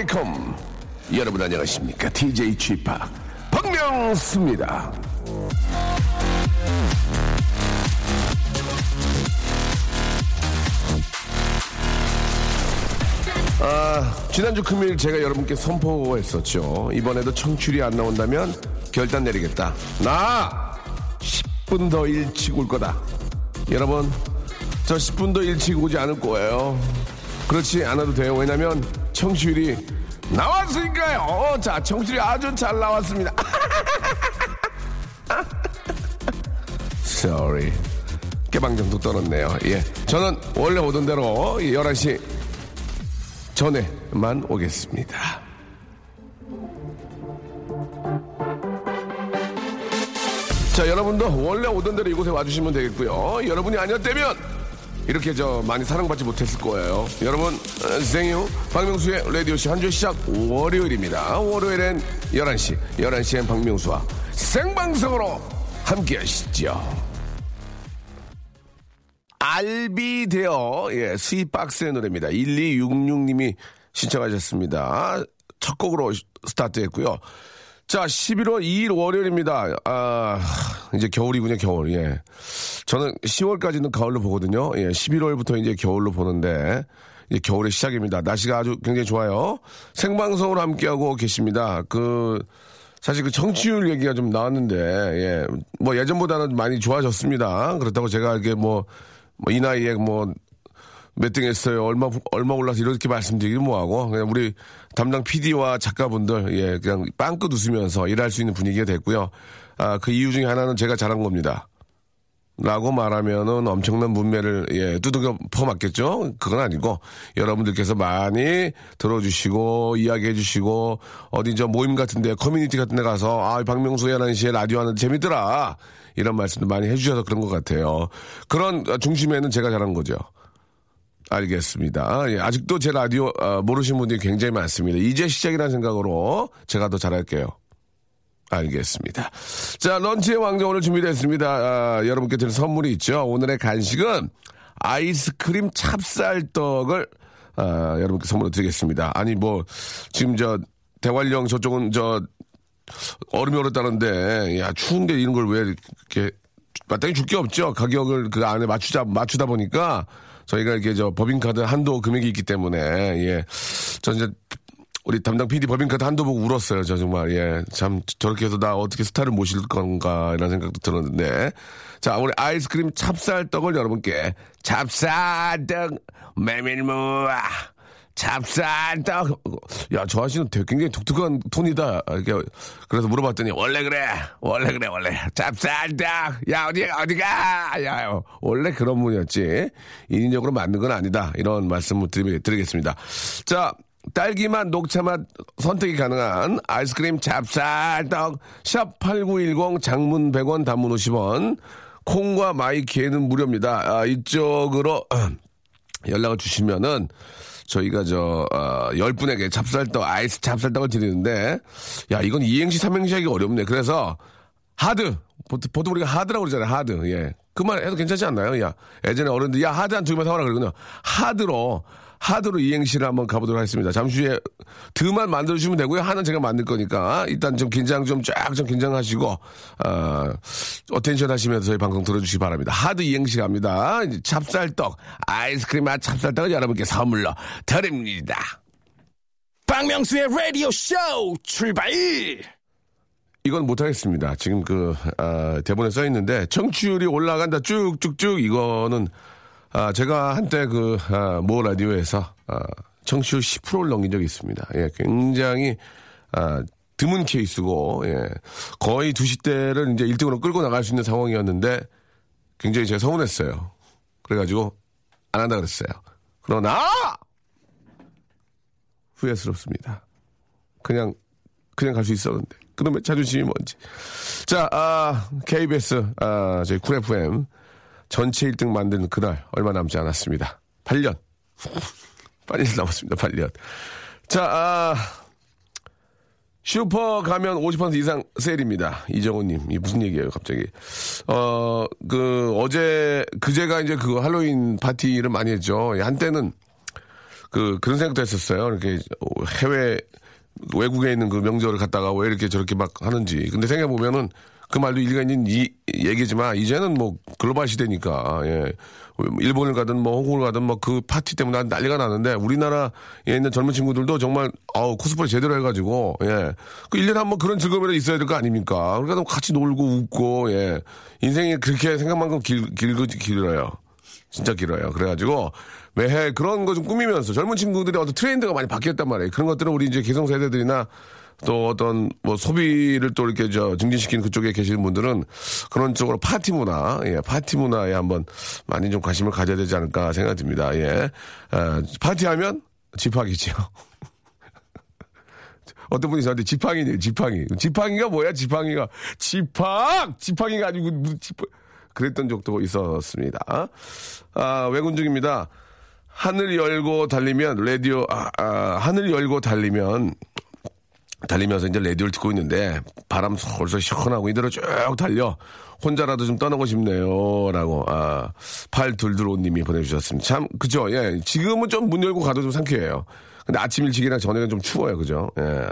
Welcome. 여러분 안녕하십니까? DJ Chip 박명수입니다. 아, 지난주 금요일 제가 여러분께 선포했었죠. 이번에도 청취율이 안 나온다면 결단 내리겠다. 나 10분 더 일찍 올 거다. 여러분, 저 10분 더 일찍 오지 않을 거예요. 그렇지 않아도 돼요. 왜냐면 청취율이 나왔으니까요. 자, 청취율이 아주 잘 나왔습니다. Sorry. 깨방정도 떨었네요. 예. 저는 원래 오던 대로 11시 전에만 오겠습니다. 자, 여러분도 원래 오던 대로 이곳에 와주시면 되겠고요. 여러분이 아니었다면 이렇게 저 많이 사랑받지 못했을 거예요. 여러분, 어, thank you 박명수의 라디오쇼 한주 시작 월요일입니다. 월요일엔 11시, 11시엔 박명수와 생방송으로 함께 하시죠. I'll Be There, 예, 스윗박스의 노래입니다. 1266님이 신청하셨습니다. 첫 곡으로 스타트 했고요. 자, 11월 2일 월요일입니다. 아, 이제 겨울이군요, 겨울, 예. 저는 10월까지는 가을로 보거든요. 예, 11월부터 이제 겨울로 보는데, 이제 겨울의 시작입니다. 날씨가 아주 굉장히 좋아요. 생방송으로 함께하고 계십니다. 그, 사실 그 청취율 얘기가 좀 나왔는데, 예, 뭐 예전보다는 많이 좋아졌습니다. 그렇다고 제가 이게 뭐, 뭐 이 나이에 뭐, 몇 등 했어요. 얼마, 얼마 올라서 이렇게 말씀드리기 뭐하고. 그냥 우리 담당 PD와 작가분들, 예, 그냥 빵긋 웃으면서 일할 수 있는 분위기가 됐고요. 아, 그 이유 중에 하나는 제가 잘한 겁니다. 라고 말하면은 엄청난 뭇매를, 예, 두들겨 퍼맞겠죠? 그건 아니고, 여러분들께서 많이 들어주시고, 이야기해 주시고, 어디 저 모임 같은데, 커뮤니티 같은 데 가서, 아, 박명수 11시에 라디오 하는데 재밌더라. 이런 말씀도 많이 해주셔서 그런 것 같아요. 그런 중심에는 제가 잘한 거죠. 알겠습니다. 예, 아직도 제 라디오 어, 모르시는 분들이 굉장히 많습니다. 이제 시작이라는 생각으로 제가 더 잘할게요. 알겠습니다. 자, 런치의 왕자 오늘 준비됐습니다. 아, 여러분께 드릴 선물이 있죠. 오늘의 간식은 아이스크림 찹쌀떡을 아, 여러분께 선물로 드리겠습니다. 아니 뭐 지금 저 대관령 저쪽은 저 얼음이 얼었다는데 야 추운데 이런 걸 왜 이렇게 마땅히 줄 게 없죠. 가격을 그 안에 맞추자 맞추다 보니까 저희가 이렇게 저 법인카드 한도 금액이 있기 때문에 예. 저 이제 우리 담당 PD 법인카드 한도 보고 울었어요. 저 정말 예. 참 저렇게 해서 나 어떻게 스타를 모실 건가 이런 생각도 들었는데 자 우리 아이스크림 찹쌀떡을 여러분께 찹쌀떡 메밀무와 찹쌀떡. 야, 저 아저씨는 되게 굉장히 독특한 톤이다. 이렇게 그래서 물어봤더니 원래 그래, 원래 그래, 원래 찹쌀떡. 야, 어디 어디가? 야, 원래 그런 분이었지. 인위적으로 만든 건 아니다. 이런 말씀을 드리, 드리겠습니다. 자. 딸기맛, 녹차맛 선택이 가능한 아이스크림 찹쌀떡 샵8910 장문 100원 단문 50원 콩과 마이키에는 무료입니다. 아, 이쪽으로 연락을 주시면은 저희가 저, 어, 10분에게 찹쌀떡, 아이스 찹쌀떡을 드리는데, 야, 이건 이행시, 삼행시 하기 어렵네. 그래서, 하드. 보통, 보통 우리가 하드라고 그러잖아요. 하드. 예. 그 말 해도 괜찮지 않나요? 야, 예전에 어른들, 야, 하드 한 두 개만 사와라 그러거든요. 하드로, 하드로 이행시를 한번 가보도록 하겠습니다. 잠시 후에 드만 만들어주시면 되고요. 하는 제가 만들 거니까 일단 좀 긴장 좀 쫙 좀 긴장하시고 어, attention 하시면서 저희 방송 들어주시기 바랍니다. 하드 이행시 갑니다. 찹쌀떡, 아이스크림 맛 찹쌀떡을 여러분께 선물로 드립니다. 박명수의 라디오 쇼 출발! 이건 못하겠습니다. 지금 그 아, 대본에 써 있는데 청취율이 올라간다 쭉쭉쭉 이거는 아, 제가 한때 그, 아, 모 라디오에서, 아, 청취율 10%를 넘긴 적이 있습니다. 예, 굉장히, 아, 드문 케이스고, 예, 거의 두 시대를 이제 1등으로 끌고 나갈 수 있는 상황이었는데, 굉장히 제가 서운했어요. 그래가지고, 안 한다 그랬어요. 그러나, 후회스럽습니다. 그냥, 그냥 갈 수 있었는데. 그놈의 자존심이 뭔지. 자, 아, KBS, 아, 저희 쿨 FM. 전체 1등 만든 그날 얼마 남지 않았습니다. 8년. 8년 남았습니다. 8년. 자, 아, 슈퍼 가면 50% 이상 세일입니다. 이정호님, 이 무슨 얘기예요, 갑자기? 어, 그, 어제, 그제가 이제 그 할로윈 파티를 많이 했죠. 한때는 그, 그런 생각도 했었어요. 이렇게 해외, 외국에 있는 그 명절을 갖다가 왜 이렇게 저렇게 막 하는지. 근데 생각해보면은 그 말도 일리가 있는 이 얘기지만 이제는 뭐 글로벌 시대니까 예. 일본을 가든 뭐 홍콩을 가든 뭐 그 파티 때문에 난리가 나는데 우리나라에 있는 젊은 친구들도 정말 아우 코스프레 제대로 해가지고 예. 그 1년에 한 번 그런 즐거움이 있어야 될 거 아닙니까? 그러니까 같이 놀고 웃고 예. 인생이 그렇게 생각만큼 길, 길, 길어요. 진짜 길어요. 그래가지고 매해 그런 거 좀 꾸미면서 젊은 친구들의 어떤 트렌드가 많이 바뀌었단 말이에요. 그런 것들은 우리 이제 기성 세대들이나 또 어떤 뭐 소비를 또 이렇게 저 증진시키는 그쪽에 계시는 분들은 그런 쪽으로 파티 문화, 예, 파티 문화에 한번 많이 좀 관심을 가져야 되지 않을까 생각이 듭니다. 예. 아, 파티하면 집합이죠. 어떤 분이 저한테 지팡이네요, 지팡이. 지팡이가 뭐야, 지팡이가. 지팡! 지팡이가 아니고, 무슨 지팡. 그랬던 적도 있었습니다. 아, 외군 중입니다. 하늘 열고 달리면, 라디오, 아, 아, 하늘 열고 달리면, 달리면서 이제 라디오를 듣고 있는데 바람 솔솔 시원하고 이대로 쭉 달려 혼자라도 좀 떠나고 싶네요. 라고, 아, 팔둘둘오님이 보내주셨습니다. 참, 그죠? 예. 지금은 좀 문 열고 가도 좀 상쾌해요. 근데 아침 일찍이나 저녁은 좀 추워요. 그죠? 예.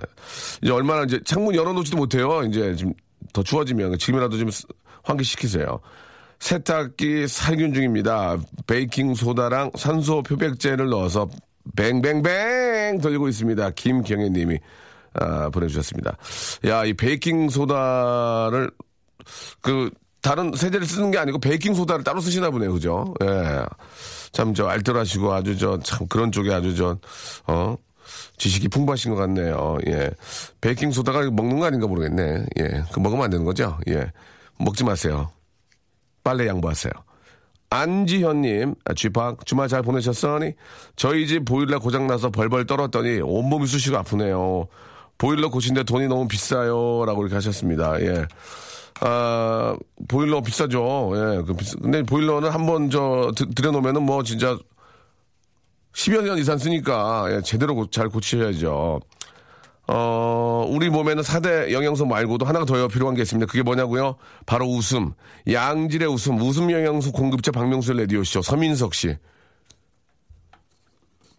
이제 얼마나 이제 창문 열어놓지도 못해요. 이제 좀더 추워지면 지금이라도 좀 환기시키세요. 세탁기 살균 중입니다. 베이킹 소다랑 산소 표백제를 넣어서 뱅뱅뱅 돌리고 있습니다. 김경혜 님이. 아, 보내주셨습니다. 야, 이 베이킹 소다를 그 다른 세제를 쓰는 게 아니고 베이킹 소다를 따로 쓰시나 보네요, 그죠? 예. 참 저 알뜰하시고 아주 저 참 그런 쪽에 아주 저 어. 지식이 풍부하신 것 같네요. 예. 베이킹 소다가 먹는 거 아닌가 모르겠네. 예. 그 먹으면 안 되는 거죠? 예. 먹지 마세요. 빨래 양보하세요. 안지현님, 쥐팍, 주말 잘 보내셨어니? 저희 집 보일러 고장나서 벌벌 떨었더니 온몸이 쑤시고 아프네요. 보일러 고친데 돈이 너무 비싸요. 라고 이렇게 하셨습니다. 예. 아, 보일러 비싸죠. 예. 그 근데 보일러는 한번 저, 들여놓으면은 뭐 진짜 10여 년 이상 쓰니까, 예, 제대로 고, 잘 고치셔야죠. 어, 우리 몸에는 4대 영양소 말고도 하나가 더 필요한 게 있습니다. 그게 뭐냐고요? 바로 웃음. 양질의 웃음. 웃음 영양소 공급자 박명수 레디오쇼. 서민석 씨.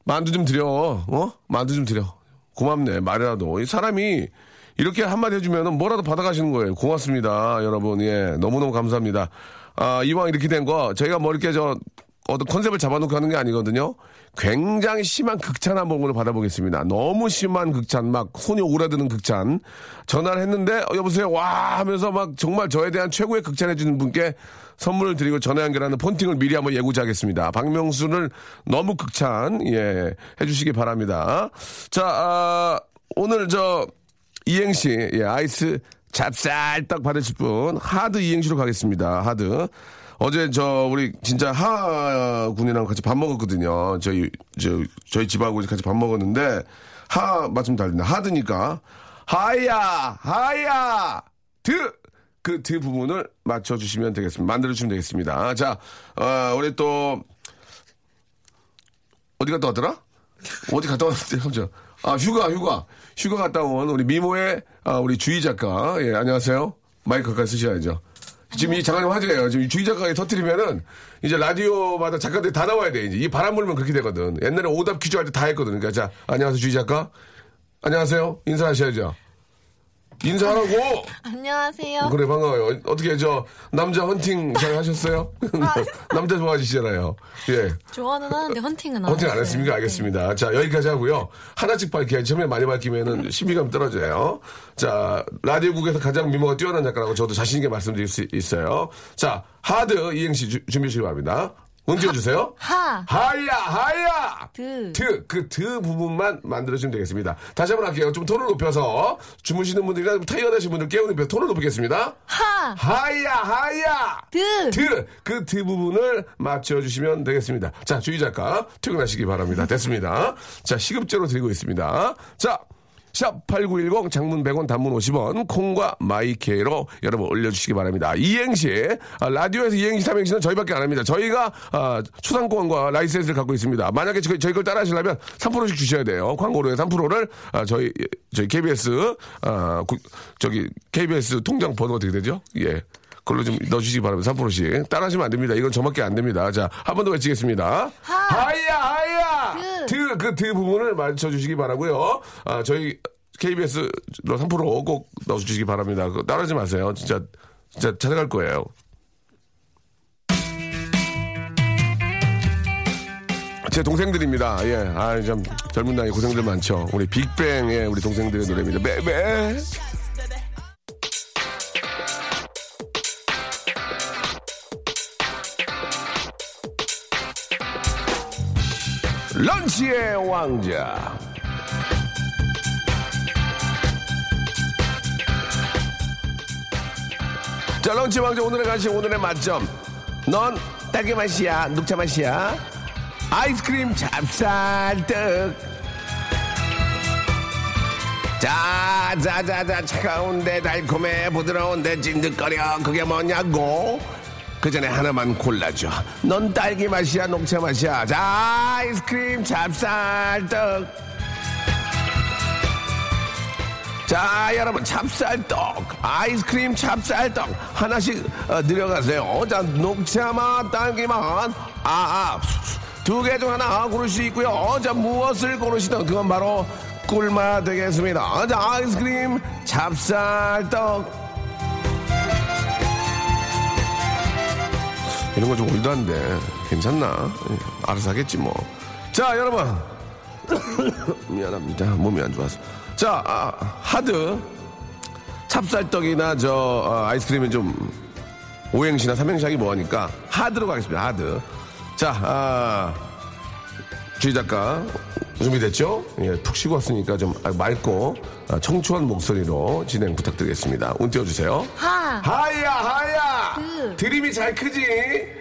만두 좀 드려. 어? 만두 좀 드려. 고맙네. 말이라도. 이 사람이 이렇게 한마디 해주면 뭐라도 받아가시는 거예요. 고맙습니다. 여러분. 예. 너무너무 감사합니다. 아, 이왕 이렇게 된 거, 저희가 뭐 이렇게 저, 어떤 컨셉을 잡아놓고 하는 게 아니거든요. 굉장히 심한 극찬 한 번으로 받아보겠습니다. 너무 심한 극찬, 막 손이 오그라드는 극찬. 전화를 했는데, 어, 여보세요, 와! 하면서 막 정말 저에 대한 최고의 극찬해주는 분께 선물을 드리고 전화 연결하는 폰팅을 미리 한번 예고자하겠습니다. 박명수를 너무 극찬, 예, 해주시기 바랍니다. 자, 아, 오늘 저, 이행시, 예, 아이스 찹쌀떡 받으실 분, 하드 이행시로 가겠습니다. 하드. 어제 저 우리 진짜 하 군이랑 같이 밥 먹었거든요. 저희 저 저희 집하고 같이 밥 먹었는데 하 맞춤 달린다. 하드니까 하야 하야 드 그드 부분을 맞춰 주시면 되겠습니다. 만들어 주시면 되겠습니다. 자, 어, 우리 또 어디 갔다 왔더라? 어디 갔다 왔는데. 아 휴가 휴가 휴가 갔다 온 우리 미모의 아, 우리 주희 작가 예 안녕하세요 마이크 가까이 쓰셔야죠. 지금 이 장안의 화제예요. 지금 주희 작가가 터트리면은 이제 라디오마다 작가들이 다 나와야 돼. 이제 이 바람 불면 그렇게 되거든. 옛날에 오답 퀴즈 할 때 다 했거든. 그러니까 자, 안녕하세요, 주희 작가. 안녕하세요. 인사하셔야죠. 인사하라고! 안녕하세요. 그래, 반가워요. 어떻게, 저, 남자 헌팅 잘 하셨어요? 남자 좋아하시잖아요. 예. 좋아는 하는데 헌팅은 안 헌팅 안. 했습니까? 알겠습니다. 자, 여기까지 하고요. 하나씩 밝혀야 처음에 많이 밝히면은 신비감 떨어져요. 자, 라디오국에서 가장 미모가 뛰어난 작가라고 저도 자신있게 말씀드릴 수 있어요. 자, 하드 이행시 주- 준비하시기 바랍니다. 운 띄워주세요. 하, 하야, 하야! 드. 드, 그 드 부분만 만들어주면 되겠습니다. 다시 한번 할게요. 좀 톤을 높여서 주무시는 분들이나 타이어나신 분들 깨우는 편 톤을 높이겠습니다. 하, 하야, 하야! 드. 드, 그 드 부분을 맞춰주시면 되겠습니다. 자, 주희 작가, 퇴근하시기 바랍니다. 됐습니다. 자, 시급제로 드리고 있습니다. 자, 샵8910 장문 100원 단문 50원 콩과 마이케이로 여러분 올려주시기 바랍니다. 이행시 아, 라디오에서 이행시 삼행시는 저희밖에 안 합니다. 저희가 아, 초상권과 라이센스를 갖고 있습니다. 만약에 저희, 걸 따라 하시려면 3%씩 주셔야 돼요. 광고료의 3%를 아, 저희 저희 KBS 저기 KBS 통장 번호 어떻게 되죠? 예. 그걸로 좀 넣어주시기 바랍니다. 3%씩. 따라하시면 안 됩니다. 이건 저밖에 안 됩니다. 자, 한 번 더 외치겠습니다. 하. 하야, 하야! 드. 드, 그 드 부분을 맞춰주시기 바라고요 아, 저희 KBS로 3%꼭 넣어주시기 바랍니다. 그거 따라하지 마세요. 진짜, 진짜 찾아갈 거예요. 제 동생들입니다. 예. 아, 참, 젊은 나이 고생들 많죠. 우리 빅뱅의 우리 동생들의 노래입니다. 베베. 런치의 왕자. 자, 런치 왕자 오늘의 간식 오늘의 맛점. 넌 딸기 맛이야, 녹차 맛이야. 아이스크림 찹쌀떡. 자, 자, 자, 자, 차가운데 달콤해 부드러운데 찐득거려. 그게 뭐냐고? 그 전에 하나만 골라줘. 넌 딸기 맛이야, 녹차 맛이야. 자, 아이스크림 찹쌀떡. 자, 여러분, 찹쌀떡, 아이스크림 찹쌀떡 하나씩 어, 들여가세요. 자, 녹차맛, 딸기맛, 아, 아, 두 개 중 하나 고를 수 있고요. 자, 무엇을 고르시든 그건 바로 꿀맛 되겠습니다. 자, 아이스크림 찹쌀떡. 이런 거 좀 올드한데 괜찮나? 예, 알아서 하겠지 뭐. 자, 여러분. 미안합니다. 몸이 안 좋아서. 자, 아, 하드. 찹쌀떡이나 저 어, 아이스크림은 좀 오행시나 삼행시 하기 뭐하니까 하드로 가겠습니다. 하드. 자, 아, 주희 작가 준비됐죠? 예, 푹 쉬고 왔으니까 좀 맑고 아, 청초한 목소리로 진행 부탁드리겠습니다. 운 띄워주세요. 하. 하야 하야 그. 드림이 잘 크지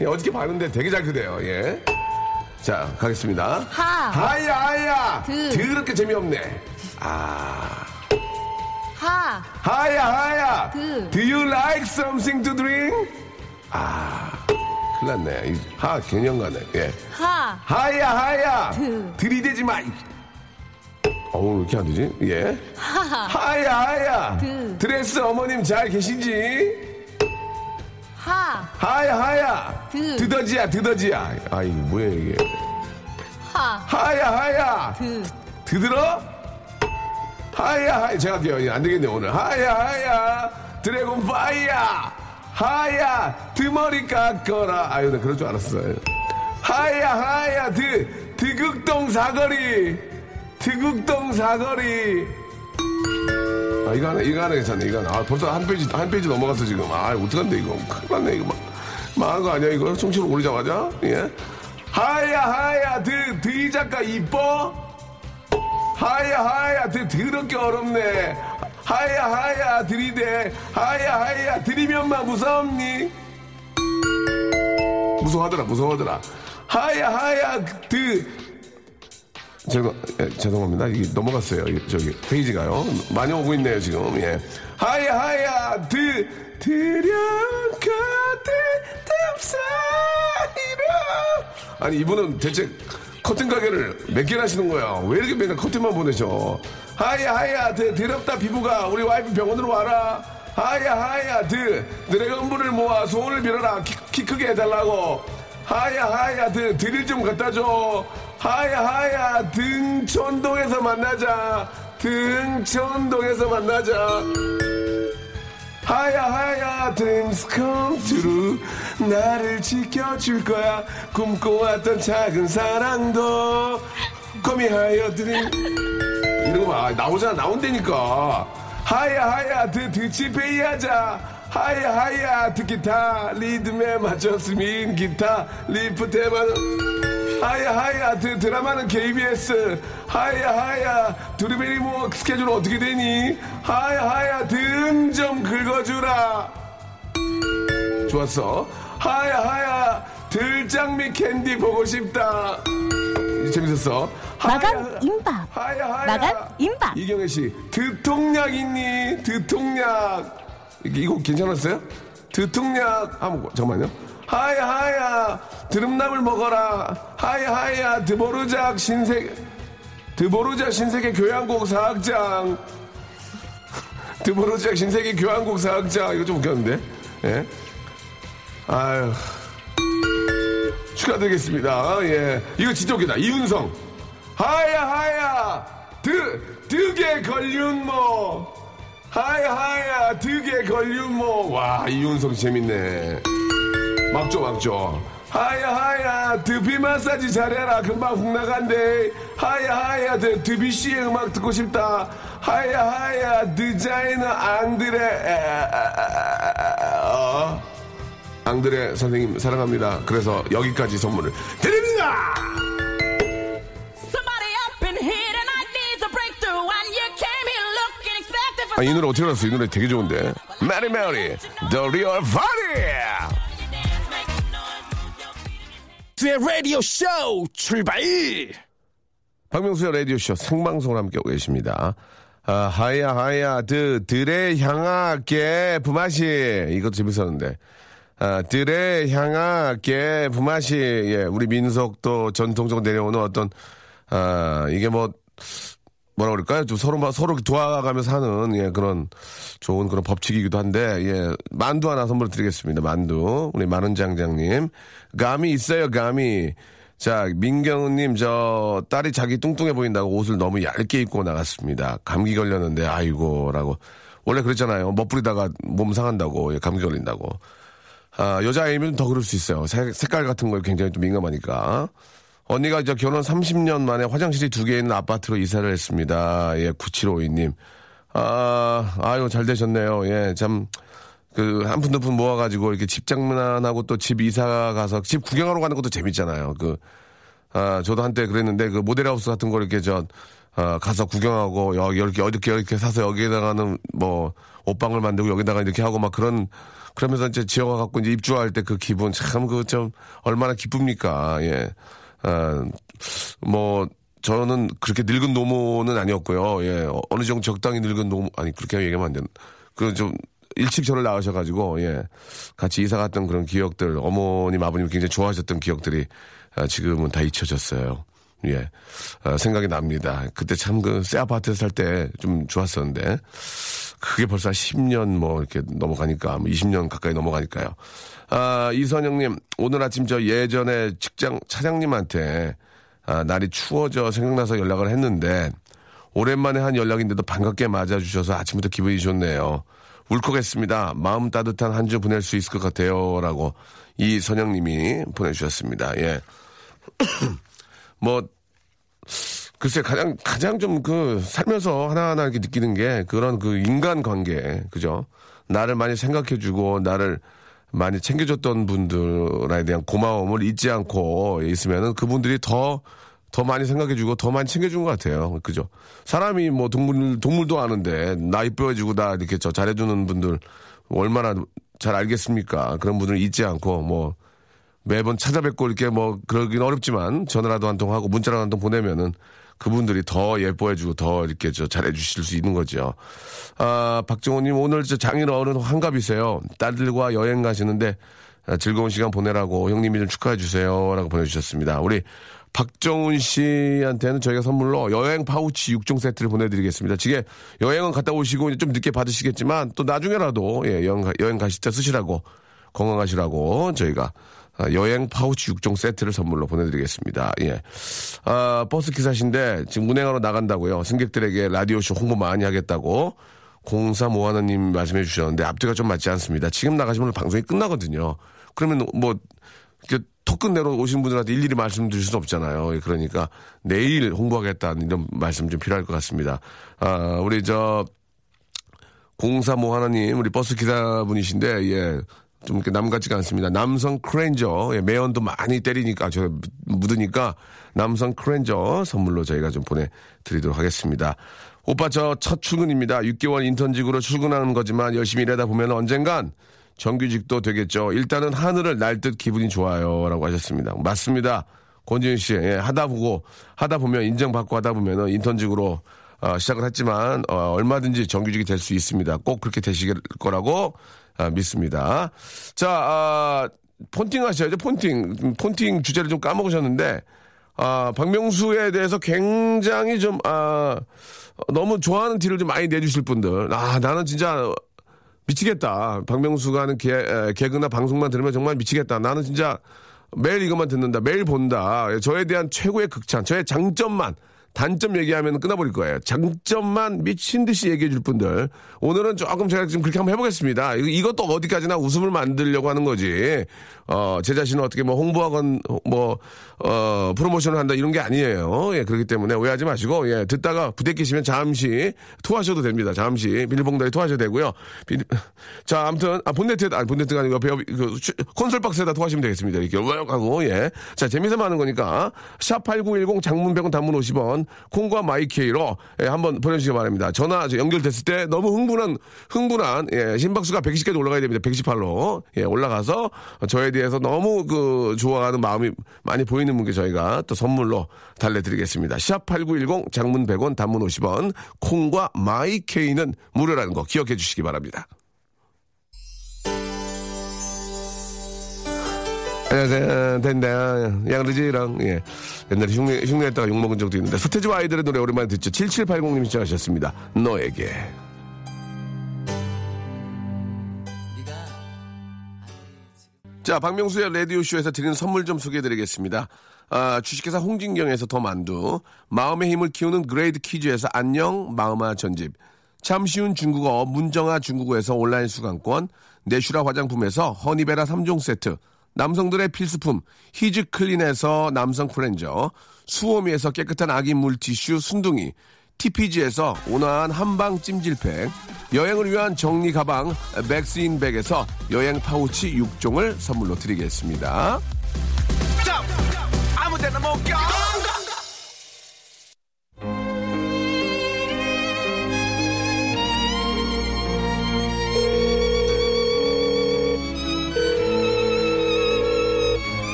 예, 어저께 봤는데 되게 잘 크대요 예. 자 가겠습니다 하. 하야 하야 그. 더럽게 재미없네 아 하. 하야 하야 그. Do you like something to drink? 아 큰일 났네 이하 개념 가네 예. 하. 하야 하야 그. 들이대지 마 어우 왜 이렇게 안 되지? 예. 하야 하야. 그. 드레스 어머님 잘 계신지? 하. 하야 하야. 드. 드더지야 드더지야. 아 이게 뭐야 이게? 하. 하야 하야. 드. 드들어? 하야 하야. 제가 할게요. 안 되겠네 오늘. 하야 하야. 드래곤 파이야 하야 드머리 깎거라. 아유 나 그럴 줄 알았어요. 하야 하야. 드. 드극동 사거리 드극동 사거리. 아 이거 하나 이거 하나 괜찮네. 이거 하나. 아 벌써 한 페이지 한 페이지 넘어갔어 지금. 아 어떡한데 이거. 큰일 났네 이거. 막 망한 거 아니야 이거? 청취율 오르자마자? 예? 하야 하야 드 드이 작가 이뻐? 하야 하야 드 더럽게 어렵네. 하야 하야 들이대. 하야 하야 들이면만 무섭니? 무서워하더라 무서워하더라. 하야 하야 드 죄송, 예, 죄송합니다. 넘어갔어요. 이, 저기, 페이지가요. 많이 오고 있네요, 지금. 예. 하야, 하야, 드, 들여가, 드, 탑사이라. 아니, 이분은 대체 커튼 가게를 몇 개나 하시는 거야? 왜 이렇게 맨날 커튼만 보내셔? 하야, 하야, 드, 더럽다, 피부가. 우리 와이프 병원으로 와라. 하야, 하야, 드, 드래곤볼을 모아 소원을 빌어라. 키, 키 크게 해달라고. 하야, 하야, 드, 드릴 좀 갖다 줘. 하야 하야 등촌동에서 만나자. 등촌동에서 만나자. 하야 하야 dreams come true 나를 지켜줄 거야. 꿈꿔왔던 작은 사랑도 거미하여 드림 이런 거 봐. 나오잖아. 나온다니까. 하야 하야 드 드치페이 하자. 하야 하야 드기타. 리듬에 맞췄으면 기타. 리프트에만 하야 하야 드, 드라마는 KBS 하야 하야 두리베리 뭐 스케줄 어떻게 되니 하야 하야 등 좀 긁어주라 좋았어 하야 하야 들장미 캔디 보고 싶다 재밌었어. 마감 하야, 임박. 하야, 하야. 마감 임박. 이경혜 씨, 드통약 있니? 드통약. 이거 괜찮았어요? 드통약. 한번, 잠깐만요. 하야, 하야. 드름나물 먹어라. 하야, 하야. 드보르작 신세계. 드보르작 신세계 교향곡 사학장. 드보르작 신세계 교향곡 사학장. 이거 좀 웃겼는데. 예. 아유. 축하드리겠습니다. 예. 이거 진짜 웃기다. 이윤성. 하야, 하야. 드, 득에 걸륜모. 하야, 하야. 득에 걸륜모. 와, 이윤성 재밌네. 막죠, 막죠. 하야. 드비 마사지 잘해라. 금방 훅 나간대. 드, 드비 씨의 음악 듣고 싶다. 하야, 하야. 디자이너 앙드레. 에, 아, 아, 아, 어. 앙드레 선생님 사랑합니다. 그래서 여기까지 선물을 드립니다. 아, 이 노래 어떻게 알았어? 이 노래 되게 좋은데. Mary Mary, The Real Party. 의 라디오 쇼 출발! 박명수의 라디오 쇼 생방송을 함께하고 계십니다. 아, 하야, 하야, 드, 들에 향하게 부마시. 이것도 재밌었는데. 아, 들에 향하게 부마시. 예, 우리 민속도 전통적으로 내려오는 어떤, 아, 이게 뭐, 뭐라 그럴까요? 좀 서로, 막 서로 도와가면서 하는, 예, 그런 좋은 그런 법칙이기도 한데, 예, 만두 하나 선물 드리겠습니다. 만두. 우리 마른 장장님. 감이 있어요, 감이. 자, 민경은님, 저, 딸이 자기 뚱뚱해 보인다고 옷을 너무 얇게 입고 나갔습니다. 감기 걸렸는데, 아이고, 라고. 원래 그랬잖아요. 멋부리다가 몸 상한다고, 예, 감기 걸린다고. 아, 여자아이면 더 그럴 수 있어요. 색, 색깔 같은 거에 굉장히 좀 민감하니까. 언니가 이제 결혼 30년 만에 화장실이 두 개 있는 아파트로 이사를 했습니다. 예, 9752님. 아, 아유, 잘 되셨네요. 예, 참, 그, 한 푼 두 푼 모아가지고 이렇게 집 장만하고 또 집 이사 가서 집 구경하러 가는 것도 재밌잖아요. 그, 아, 저도 한때 그랬는데 그 모델하우스 같은 거 이렇게 저, 아, 가서 구경하고 여기 이렇게 어떻게 이렇게 사서 여기에다가는 뭐 옷방을 만들고 여기다가 이렇게 하고 막 그런 그러면서 이제 지어가 갖고 이제 입주할 때 그 기분 참 그 좀 얼마나 기쁩니까. 예. 아, 뭐 저는 그렇게 늙은 노모는 아니었고요. 예. 어, 어느 정도 적당히 늙은 노모 아니 그렇게 얘기하면 안 되는. 그 좀 일찍 저를 낳으셔가지고 예. 같이 이사 갔던 그런 기억들 어머님 아버님 굉장히 좋아하셨던 기억들이 아, 지금은 다 잊혀졌어요. 예. 아, 생각이 납니다. 그때 참 그 새 아파트 살 때 좀 좋았었는데 그게 벌써 한 10년 뭐 이렇게 넘어가니까 뭐 20년 가까이 넘어가니까요. 아, 이선영님 오늘 아침 저 예전에 직장 차장님한테 아, 날이 추워져 생각나서 연락을 했는데 오랜만에 한 연락인데도 반갑게 맞아주셔서 아침부터 기분이 좋네요. 울컥했습니다. 마음 따뜻한 한 주 보낼 수 있을 것 같아요. 라고 이선영님이 보내주셨습니다. 예. 뭐, 글쎄, 가장, 가장 좀 그, 살면서 하나하나 이렇게 느끼는 게 그런 그 인간 관계, 그죠? 나를 많이 생각해주고, 나를 많이 챙겨줬던 분들에 대한 고마움을 잊지 않고 있으면은 그분들이 더, 더 많이 생각해주고 더 많이 챙겨준 것 같아요. 그죠? 사람이 뭐 동물, 동물도 아는데 나 이뻐해주고 나 이렇게 저 잘해주는 분들 얼마나 잘 알겠습니까? 그런 분들 잊지 않고 뭐 매번 찾아뵙고 이렇게 뭐 그러긴 어렵지만 전화라도 한 통 하고 문자라도 한 통 보내면은 그분들이 더 예뻐해주고 더 이렇게 저 잘해주실 수 있는 거죠. 아, 박정호님 오늘 저 장인 어른 환갑이세요. 딸들과 여행 가시는데 아, 즐거운 시간 보내라고 형님이 좀 축하해 주세요라고 보내주셨습니다. 우리 박정훈 씨한테는 저희가 선물로 여행 파우치 6종 세트를 보내드리겠습니다. 지게 여행은 갔다 오시고 좀 늦게 받으시겠지만 또 나중에라도 예, 여행, 가- 여행 가실 때 쓰시라고 건강하시라고 저희가 아, 여행 파우치 6종 세트를 선물로 보내드리겠습니다. 예. 아, 버스 기사신데 지금 운행하러 나간다고요. 승객들에게 라디오쇼 홍보 많이 하겠다고 0351님 말씀해 주셨는데 앞뒤가 좀 맞지 않습니다. 지금 나가시면 방송이 끝나거든요. 그러면 뭐 끝내러 오신 분들한테 일일이 말씀드릴 수는 없잖아요. 예, 그러니까 내일 홍보하겠다는 이런 말씀 좀 필요할 것 같습니다. 아, 우리 저 035 하나님, 우리 버스 기사분이신데, 예. 좀 이렇게 남 같지가 않습니다. 남성 클렌저, 예, 매연도 많이 때리니까, 저 묻으니까, 남성 클렌저 선물로 저희가 좀 보내드리도록 하겠습니다. 오빠 저 첫 출근입니다. 6개월 인턴직으로 출근하는 거지만 열심히 일하다 보면 언젠간 정규직도 되겠죠. 일단은 하늘을 날 듯 기분이 좋아요. 라고 하셨습니다. 맞습니다. 권지윤 씨, 예, 하다 보고, 하다 보면 인정받고 하다 보면은 인턴직으로 어, 시작을 했지만, 어, 얼마든지 정규직이 될 수 있습니다. 꼭 그렇게 되시길 거라고 아, 믿습니다. 자, 아, 폰팅 하셔야죠, 폰팅. 음, 폰팅 주제를 좀 까먹으셨는데, 아, 박명수에 대해서 굉장히 좀, 아, 너무 좋아하는 티를 좀 많이 내주실 분들. 아, 나는 진짜 미치겠다. 박명수가 하는 개, 에, 개그나 방송만 들으면 정말 미치겠다. 나는 진짜 매일 이것만 듣는다. 매일 본다. 예, 저에 대한 최고의 극찬, 저의 장점만. 단점 얘기하면 끊어버릴 거예요. 장점만 미친 듯이 얘기해 줄 분들. 오늘은 조금 제가 지금 그렇게 한번 해보겠습니다. 이것도 어디까지나 웃음을 만들려고 하는 거지. 어, 제 자신을 어떻게 뭐 홍보하건 뭐, 어, 프로모션을 한다 이런 게 아니에요. 예, 그렇기 때문에 오해하지 마시고, 예, 듣다가 부대끼시면 잠시 토하셔도 됩니다. 잠시 비닐봉다리 토하셔도 되고요. 비닐- 자, 아무튼, 아, 본네트, 아, 본네트가 아니고 옆에 그 슈- 콘솔 박스에다 토하시면 되겠습니다. 이렇게 욱 하고, 예. 자, 재미삼아 하는 거니까, 샵8910 장문 100원 단문 50원, 콩과 마이케이로, 예, 한번 보내주시기 바랍니다. 전화 저 연결됐을 때 너무 흥분한, 흥분한, 예, 심박수가 110까지 올라가야 됩니다. 118로. 예, 올라가서 저에 대해서 너무 그 좋아하는 마음이 많이 보이는 분께 저희가 또 선물로 달래드리겠습니다. 샵 8910 장문 100원 단문 50원, 콩과 마이케이는 무료라는 거 기억해 주시기 바랍니다. 안녕하세요. 된다. 양르지랑, 예. 옛날에 흉내, 흉내했다가 욕먹은 적도 있는데, 서태지와 아이들의 노래 오랜만에 듣죠. 7780님 시청하셨습니다. 너에게. 자, 박명수의 라디오쇼에서 드리는 선물 좀 소개해 드리겠습니다. 아, 주식회사 홍진경에서 더 만두, 마음의 힘을 키우는 그레이드 퀴즈에서 안녕 마음아 전집, 참 쉬운 중국어 문정아 중국어에서 온라인 수강권, 내슈라 화장품에서 허니베라 3종 세트, 남성들의 필수품 히즈 클린에서 남성 클렌저, 수오미에서 깨끗한 아기 물티슈 순둥이, TPG에서 온화한 한방 찜질팩, 여행을 위한 정리 가방 백스인백에서 여행 파우치 6종을 선물로 드리겠습니다.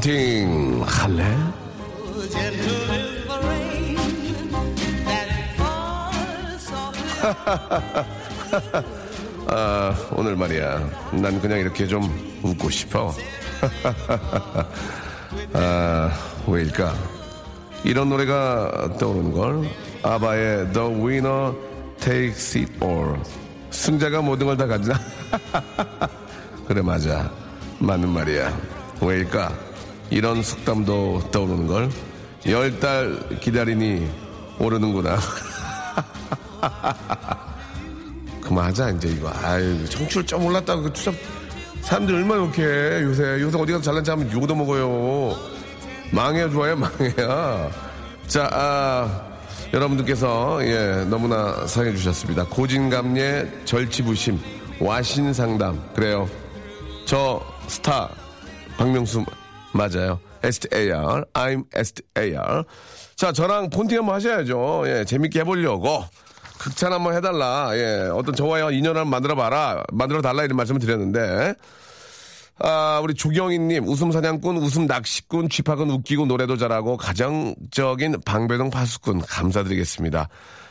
본팅 할래? 아, 오늘 말이야. 난 그냥 이렇게 좀 웃고 싶어. 아, 왜일까? 이런 노래가 떠오르는 걸. 아바의 The Winner Takes It All. 승자가 모든 걸 다 가지나? 그래, 맞아. 맞는 말이야. 왜일까? 이런 속담도 떠오르는 걸. 열 달 기다리니 오르는구나. 그만하자 이제 이거. 아유 청출 좀 올랐다고 그 추적 사람들 얼마나 욕해. 요새 요새 어디 가서 잘난 체 하면 욕도 먹어요. 망해야 좋아요? 망해야 자 아, 여러분들께서 예 너무나 사랑해 주셨습니다. 고진감래 절치부심 와신상담. 그래요. 저 스타 박명수 맞아요 STAR I'm STAR 자 저랑 폰팅 한번 하셔야죠 예 재밌게 해보려고 극찬 한번 해달라. 예, 어떤 저와의 인연을 만들어봐라. 만들어달라 이런 말씀을 드렸는데. 아, 우리 조경희님, 웃음 사냥꾼, 웃음 낚시꾼, 쥐팍은 웃기고 노래도 잘하고 가정적인 방배동 파수꾼 감사드리겠습니다.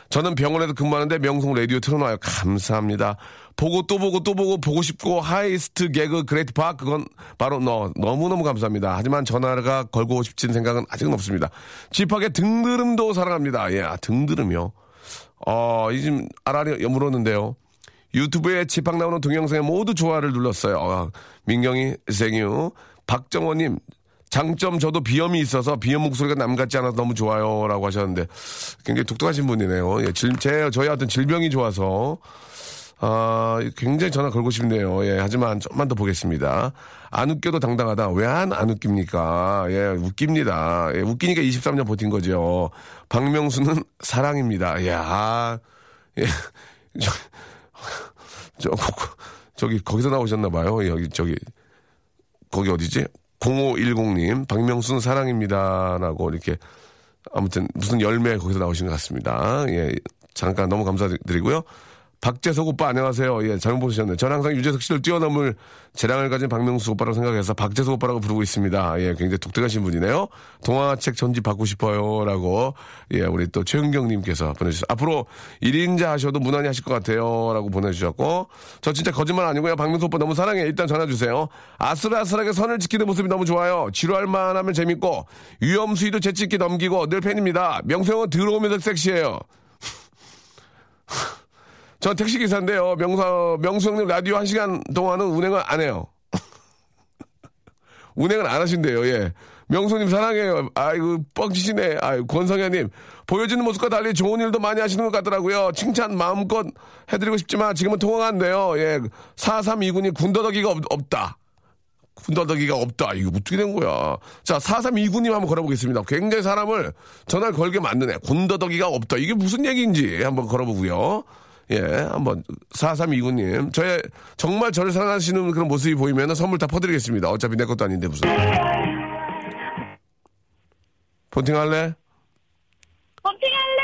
저는 병원에서 근무하는데 명성 라디오 틀어놔요. 감사합니다. 보고 또 보고 또 보고 보고 싶고 하이스트 개그 그레이트 파 그건 바로 너 너무너무 감사합니다. 하지만 전화가 걸고 싶진 생각은 아직은 없습니다. 쥐팍의 등드름도 사랑합니다. 예, 아, 등드름이요. 어, 이 지금 아라리 물었는데요. 유튜브에 집합 나오는 동영상에 모두 좋아를 눌렀어요. 어, 민경이 생유 박정호님 장점 저도 비염이 있어서 비염 목소리가 남 같지 않아서 너무 좋아요라고 하셨는데 굉장히 독특하신 분이네요. 예, 질, 제 저희 어떤 질병이 좋아서 아, 굉장히 전화 걸고 싶네요. 예, 하지만 좀만 더 보겠습니다. 안 웃겨도 당당하다. 왜 안 안 웃깁니까? 예, 웃깁니다. 예, 웃기니까 23년 버틴 거죠. 박명수는 사랑입니다. 야, 예, 저, 저, 저기, 거기서 나오셨나 봐요. 여기, 저기, 거기 어디지? 0510님, 박명수는 사랑입니다 라고 이렇게 아무튼 무슨 열매 거기서 나오신 것 같습니다. 예, 잠깐 너무 감사드리고요. 박재석 오빠 안녕하세요. 예, 잘못 보셨네요. 저는 항상 유재석 씨를 뛰어넘을 재량을 가진 박명수 오빠라고 생각해서 박재석 오빠라고 부르고 있습니다. 예, 굉장히 독특하신 분이네요. 동화책 전집 받고 싶어요. 라고, 예, 우리 또 최은경님께서 보내주셨어요. 앞으로 1인자 하셔도 무난히 하실 것 같아요. 라고 보내주셨고, 저 진짜 거짓말 아니고요. 박명수 오빠 너무 사랑해. 일단 전화 주세요. 아슬아슬하게 선을 지키는 모습이 너무 좋아요. 지루할 만 하면 재밌고, 위험수위도 재찍기 넘기고 늘 팬입니다. 명수 형은 들어오면서 섹시해요. 저 택시 기사인데요. 명수, 명수 형님 라디오 한 시간 동안은 운행을 안 해요. 운행을 안 하신대요, 예. 명수님 사랑해요. 아이고, 뻥치시네. 아이고, 권성현님. 보여지는 모습과 달리 좋은 일도 많이 하시는 것 같더라고요. 칭찬 마음껏 해드리고 싶지만 지금은 통화가 안 돼요. 예. 4329님 군더더기가 없, 없다. 군더더기가 없다. 이거 어떻게 된 거야. 자, 4329님 한번 걸어보겠습니다. 굉장히 사람을 전화를 걸게 만드네. 군더더기가 없다. 이게 무슨 얘기인지 한번 걸어보고요. 예, 한번 4329님. 저의 정말 저를 사랑하시는 그런 모습이 보이면 선물 다 퍼드리겠습니다. 어차피 내 것도 아닌데 무슨. 폰팅 할래? 펌핑할래!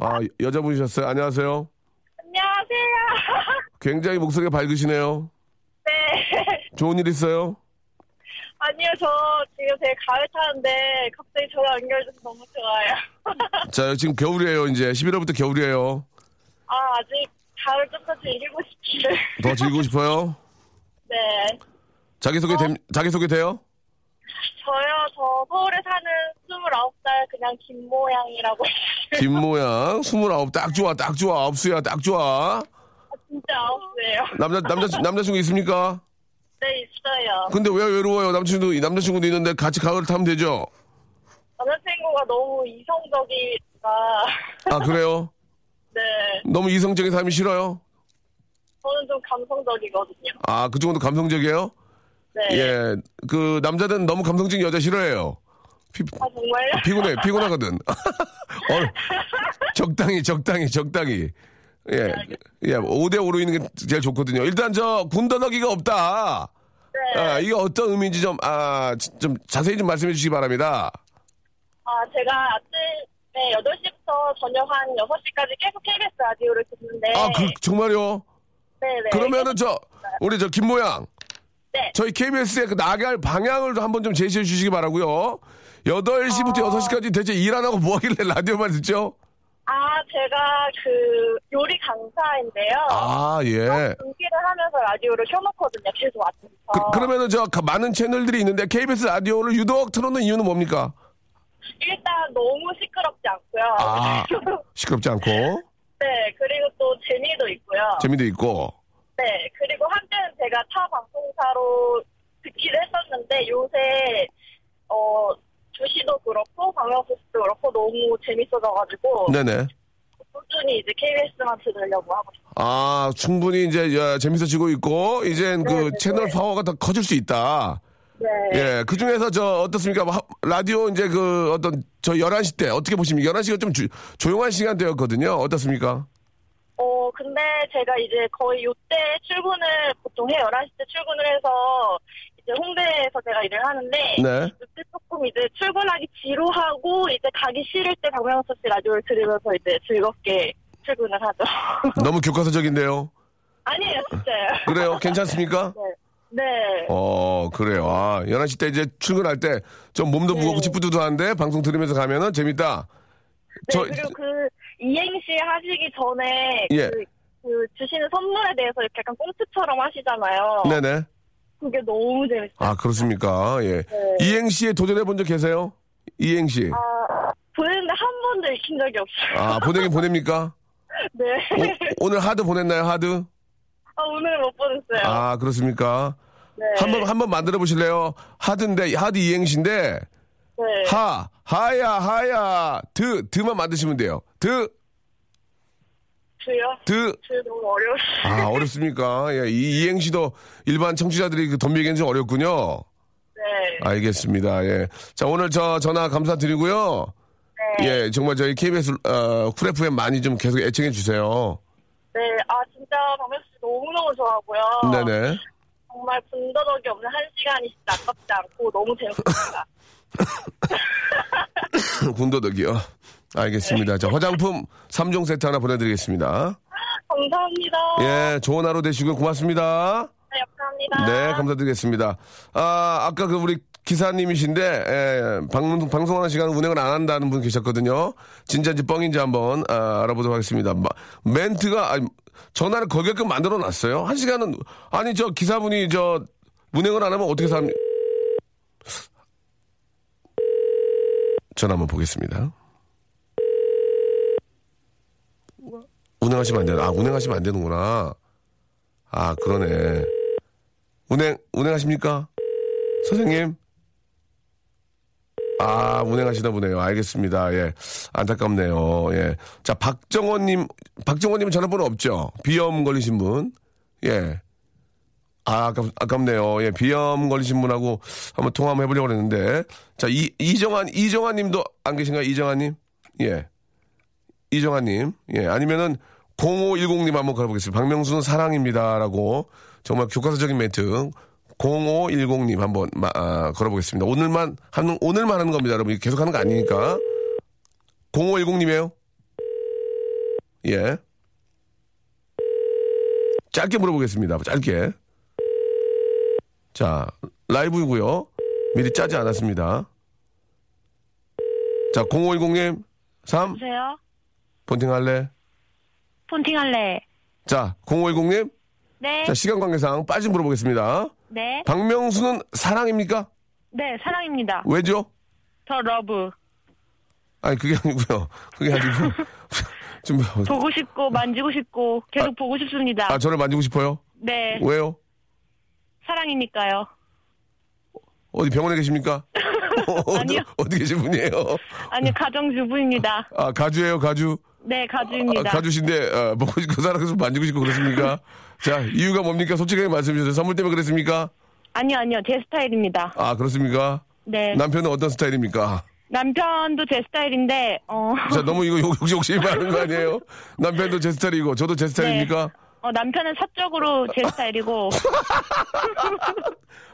아, 여자분이셨어요? 안녕하세요. 안녕하세요. 굉장히 목소리가 밝으시네요. 네. 좋은 일 있어요? 아니요, 저 지금 되게 가을 타는데 갑자기 전화 연결돼서 너무 좋아요. 자, 지금 겨울이에요, 이제. 11월부터 겨울이에요. 아, 아직 가을 좀 더 즐기고 싶기를. 더 즐기고 싶어요? 네. 자기소개, 됨, 자기소개 돼요? 저요, 저 서울에 사는 29살 그냥 김모양이라고. 김 모양, 29, 딱 좋아, 딱 좋아, 업수야, 딱 좋아. 진짜 아홉이에요. 남자, 남자, 남자친구 있습니까? 네, 있어요. 근데 왜 외로워요? 남자친구, 남자친구도 있는데 같이 가을 타면 되죠? 남자친구가 너무 이성적이니까. 아, 그래요? 네. 너무 이성적인 사람이 싫어요? 저는 좀 감성적이거든요. 아, 그 정도 감성적이에요? 네. 예, 그 남자들은 너무 감성적인 여자 싫어해요. 피, 아, 정말요? 피곤해, 피곤하거든. 어, 적당히, 적당히, 적당히. 예, 예, 5대5로 있는 게 제일 좋거든요. 일단 저 군더더기가 없다. 네. 아, 이게 어떤 의미인지 좀, 아, 지- 좀 자세히 좀 말씀해 주시기 바랍니다. 아, 제가 아침 에 8시부터 저녁 한 6시까지 계속 KBS 라디오를 듣는데. 아, 그, 정말요? 네네. 그러면은 저, 우리 저 김모양. 네. 저희 KBS에 그 나갈 방향을 한번 좀 제시해 주시기 바라고요 8시부터 어. 6시까지 대체 일 안 하고 뭐 하길래 라디오만 듣죠? 아, 제가 그 요리 강사인데요. 아, 예. 중계를 하면서 라디오를 켜놓거든요. 계속 아침부터. 그, 그러면은 저 가- 많은 채널들이 있는데 KBS 라디오를 유독 틀어놓는 이유는 뭡니까? 일단 너무 시끄럽지 않고요. 아. 시끄럽지 않고 네, 그리고 또 재미도 있고요. 재미도 있고 네, 그리고 한때는 제가 타 방송사로 듣기를 했었는데 요새 어 주시도 그렇고 씨도 그렇고 너무 재밌어져가지고 네네. 꾸준히 이제 KBS만 들으려고 하고 있어요. 아 충분히 이제 야, 재밌어지고 있고 이젠 그 네, 네, 채널 네. 파워가 더 커질 수 있다. 네. 예, 그 중에서 저 어떻습니까? 하- 라디오 이제 그 어떤 저 11시 때 어떻게 보십니까? 11시가 좀 주- 조용한 시간대였거든요. 어떻습니까? 어 근데 제가 이제 거의 요때 출근을 보통 해 11시 때 출근을 해서 이제 홍대에서 제가 일을 하는데 네. 요때 조금 이제 출근하기 지루하고 이제 가기 싫을 때 박명수 씨 라디오를 들으면서 이제 즐겁게 출근을 하죠. 너무 교과서적인데요. 아니에요, 진짜요. 그래요? 괜찮습니까? 네. 네. 어, 그래요. 아, 11시 때 이제 출근할 때 좀 몸도 무겁고 네. 찌뿌두두한데 방송 들으면서 가면은 재밌다. 네, 저- 그리고 그 이행시 하시기 전에 예. 그, 그 주시는 선물에 대해서 이렇게 약간 꽁트처럼 하시잖아요. 네네. 그게 너무 재밌어요. 아, 그렇습니까? 예. 네. 이행시에 도전해 본 적 계세요? 이행시. 아, 보냈는데 한 번도 읽힌 적이 없어요. 아, 보내긴 보냅니까? 네. 오, 오늘 하드 보냈나요, 하드? 아, 오늘은 못 보냈어요. 아, 그렇습니까? 네. 한번, 한번 만들어 보실래요? 하드인데, 하드 이행시인데, 네. 하, 하야, 하야, 드, 드만 만드시면 돼요. 드, 주요? 드. 주 너무 어려웠어요. 아, 어렵습니까? 예, 이 이행시도 일반 청취자들이 그 덤비기엔 좀 어렵군요. 네. 알겠습니다. 예. 자, 오늘 저 전화 감사드리고요. 네. 예, 정말 저희 KBS, 어, 쿨 FM 많이 좀 계속 애청해 주세요. 네. 아, 진짜 박명수 씨 너무너무 좋아하고요. 네네. 정말 군더더기 없는 한 시간이 진짜 아깝지 않고 너무 재밌습니다. 군더더기요. 알겠습니다. 자, 화장품 3종 세트 하나 보내드리겠습니다. 감사합니다. 예, 좋은 하루 되시고 고맙습니다. 네, 감사합니다. 네, 감사드리겠습니다. 아, 아까 그 우리 기사님이신데, 예, 방송, 방송하는 시간 운행을 안 한다는 분 계셨거든요. 진짜인지 뻥인지 한번 아, 알아보도록 하겠습니다. 마- 멘트가, 아니, 전화를 거게끔 만들어 놨어요. 한 시간은, 아니, 저 기사분이 저 운행을 안 하면 어떻게 삽니 전화 한번 보겠습니다. 운행하시면 안 되나? 아, 운행하시면 안 되는구나. 아, 그러네. 운행, 운행하십니까? 선생님? 아, 운행하시나 보네요. 알겠습니다. 예. 안타깝네요. 예. 자, 박정원님, 박정원님은 전화번호 없죠? 비염 걸리신 분. 예. 아, 아깝, 아깝네요. 예, 비염 걸리신 분하고 한번 통화 한번 해보려고 했는데. 자, 이, 이정환, 이정환 님도 안 계신가요? 이정환 님? 예. 이정환 님. 예, 아니면은 0510님 한번 걸어보겠습니다. 박명수는 사랑입니다라고 정말 교과서적인 멘트. 0510님 한번 마- 아, 걸어보겠습니다. 오늘만 하는 오늘만 하는 겁니다, 여러분. 계속 하는 거 아니니까. 0510님이에요. 예. 짧게 물어보겠습니다. 짧게. 자, 라이브이고요. 미리 짜지 않았습니다. 자, 0510님 3 여보세요? 본팅 할래? 폰팅 할래. 자, 0510님. 네, 자, 시간 관계상 빨리 물어보겠습니다. 네. 박명수는 사랑입니까? 네, 사랑입니다. 왜죠? the love. 아니, 그게 아니고요. 그게 아니고. 좀, 보고 싶고, 만지고 싶고, 계속 보고 싶습니다. 아, 저를 만지고 싶어요? 네, 왜요? 사랑이니까요. 어디 병원에 계십니까? 어디, 아니요. 어디 계신 분이에요? 아니, 가정주부입니다. 아, 가주예요, 가주? 네, 아, 가주입니다. 가주신데, 아, 먹고 싶고 그 사람께서 만지고 싶고 그렇습니까? 자, 이유가 뭡니까? 솔직하게 말씀해 주세요. 선물 때문에 그랬습니까? 아니요, 아니요, 제 스타일입니다. 아, 그렇습니까? 네. 남편은 어떤 스타일입니까? 남편도 제 스타일인데, 어. 자, 너무 이거 욕, 욕심이 많은 거 아니에요? 남편도 제 스타일이고, 저도 제 스타일입니까? 네. 어, 남편은 사적으로 제 스타일이고,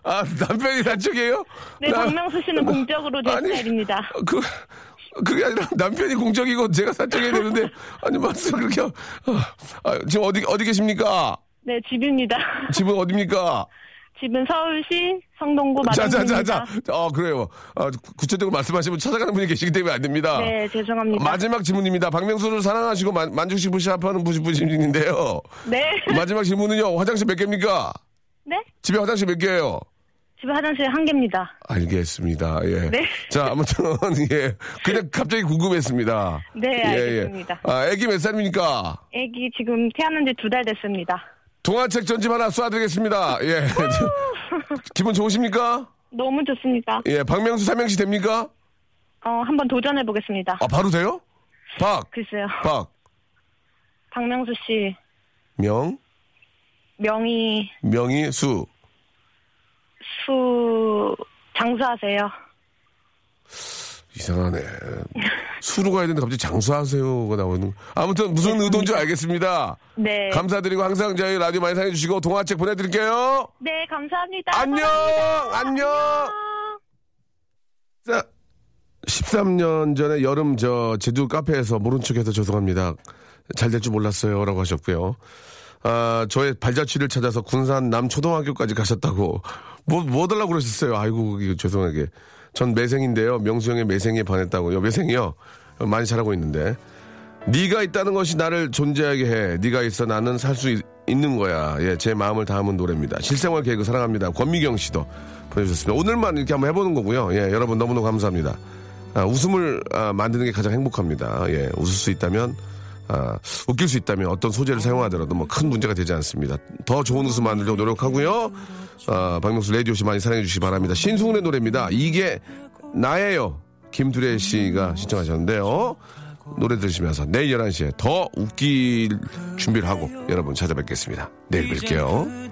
아, 남편이 사적이에요? 네, 나- 박명수 씨는 공적으로 제 아니, 스타일입니다. 그, 그게 아니라 남편이 공적이고 제가 사적이어야 되는데, 아니, 말씀 그렇게, 아, 아, 지금 어디, 어디 계십니까? 네, 집입니다. 집은 어딥니까? 집은 서울시 성동구 마당입니다. 자, 자. 어, 그래요. 아, 구체적으로 말씀하시면 찾아가는 분이 계시기 때문에 안 됩니다. 네, 죄송합니다. 마지막 질문입니다. 박명수를 사랑하시고 만, 만족시고 분- 분인데요. 네. 마지막 질문은요. 화장실 몇 개입니까? 네? 집에 화장실 몇 개예요? 집에 화장실 한 개입니다. 알겠습니다. 예. 네. 자, 아무튼 예. 그냥 갑자기 궁금했습니다. 네, 예, 알겠습니다. 예. 아, 애기 몇 살입니까? 애기 지금 태어난 지 두 달 됐습니다. 동화책 전집 하나 쏴드리겠습니다. 예. 기분 좋으십니까? 너무 좋습니다. 예. 박명수 삼행시 됩니까? 어, 한번 도전해 보겠습니다. 아, 바로 돼요? 박, 글쎄요. 박, 박명수 씨, 명, 명의, 명의, 수. 수, 장수하세요. 이상하네. 수로 가야 되는데 갑자기 장수하세요가 나오는. 아무튼 무슨 의도인 줄 알겠습니다. 네. 감사드리고 항상 저희 라디오 많이 사랑해주시고 동화책 보내드릴게요. 네, 감사합니다. 안녕! 안녕! 자, 13년 전에 여름 저 제주 카페에서 모른 척해서 죄송합니다. 잘 될 줄 몰랐어요 라고 하셨고요. 아, 저의 발자취를 찾아서 군산 남초등학교까지 가셨다고 뭐, 뭐 달라고 그러셨어요. 아이고, 죄송하게. 전 매생인데요. 명수 형의 매생이에 반했다고요. 매생이요. 많이 잘하고 있는데. 네가 있다는 것이 나를 존재하게 해. 네가 있어 나는 살 수 있는 거야. 예, 제 마음을 담은 노래입니다. 실생활 개그 사랑합니다. 권미경 씨도 보내주셨습니다. 오늘만 이렇게 한번 해보는 거고요. 예, 여러분 너무너무 감사합니다. 아, 웃음을 아, 만드는 게 가장 행복합니다. 예, 웃을 수 있다면 아, 웃길 수 있다면 어떤 소재를 사용하더라도 뭐 큰 문제가 되지 않습니다. 더 좋은 웃음 만들려고 노력하고요. 아, 박명수 레디오 씨 많이 사랑해 주시기 바랍니다. 신승훈의 노래입니다. 이게 나예요. 김두래 씨가 신청하셨는데요. 노래 들으시면서 내일 11시에 더 웃길 준비를 하고 여러분 찾아뵙겠습니다. 내일 뵐게요.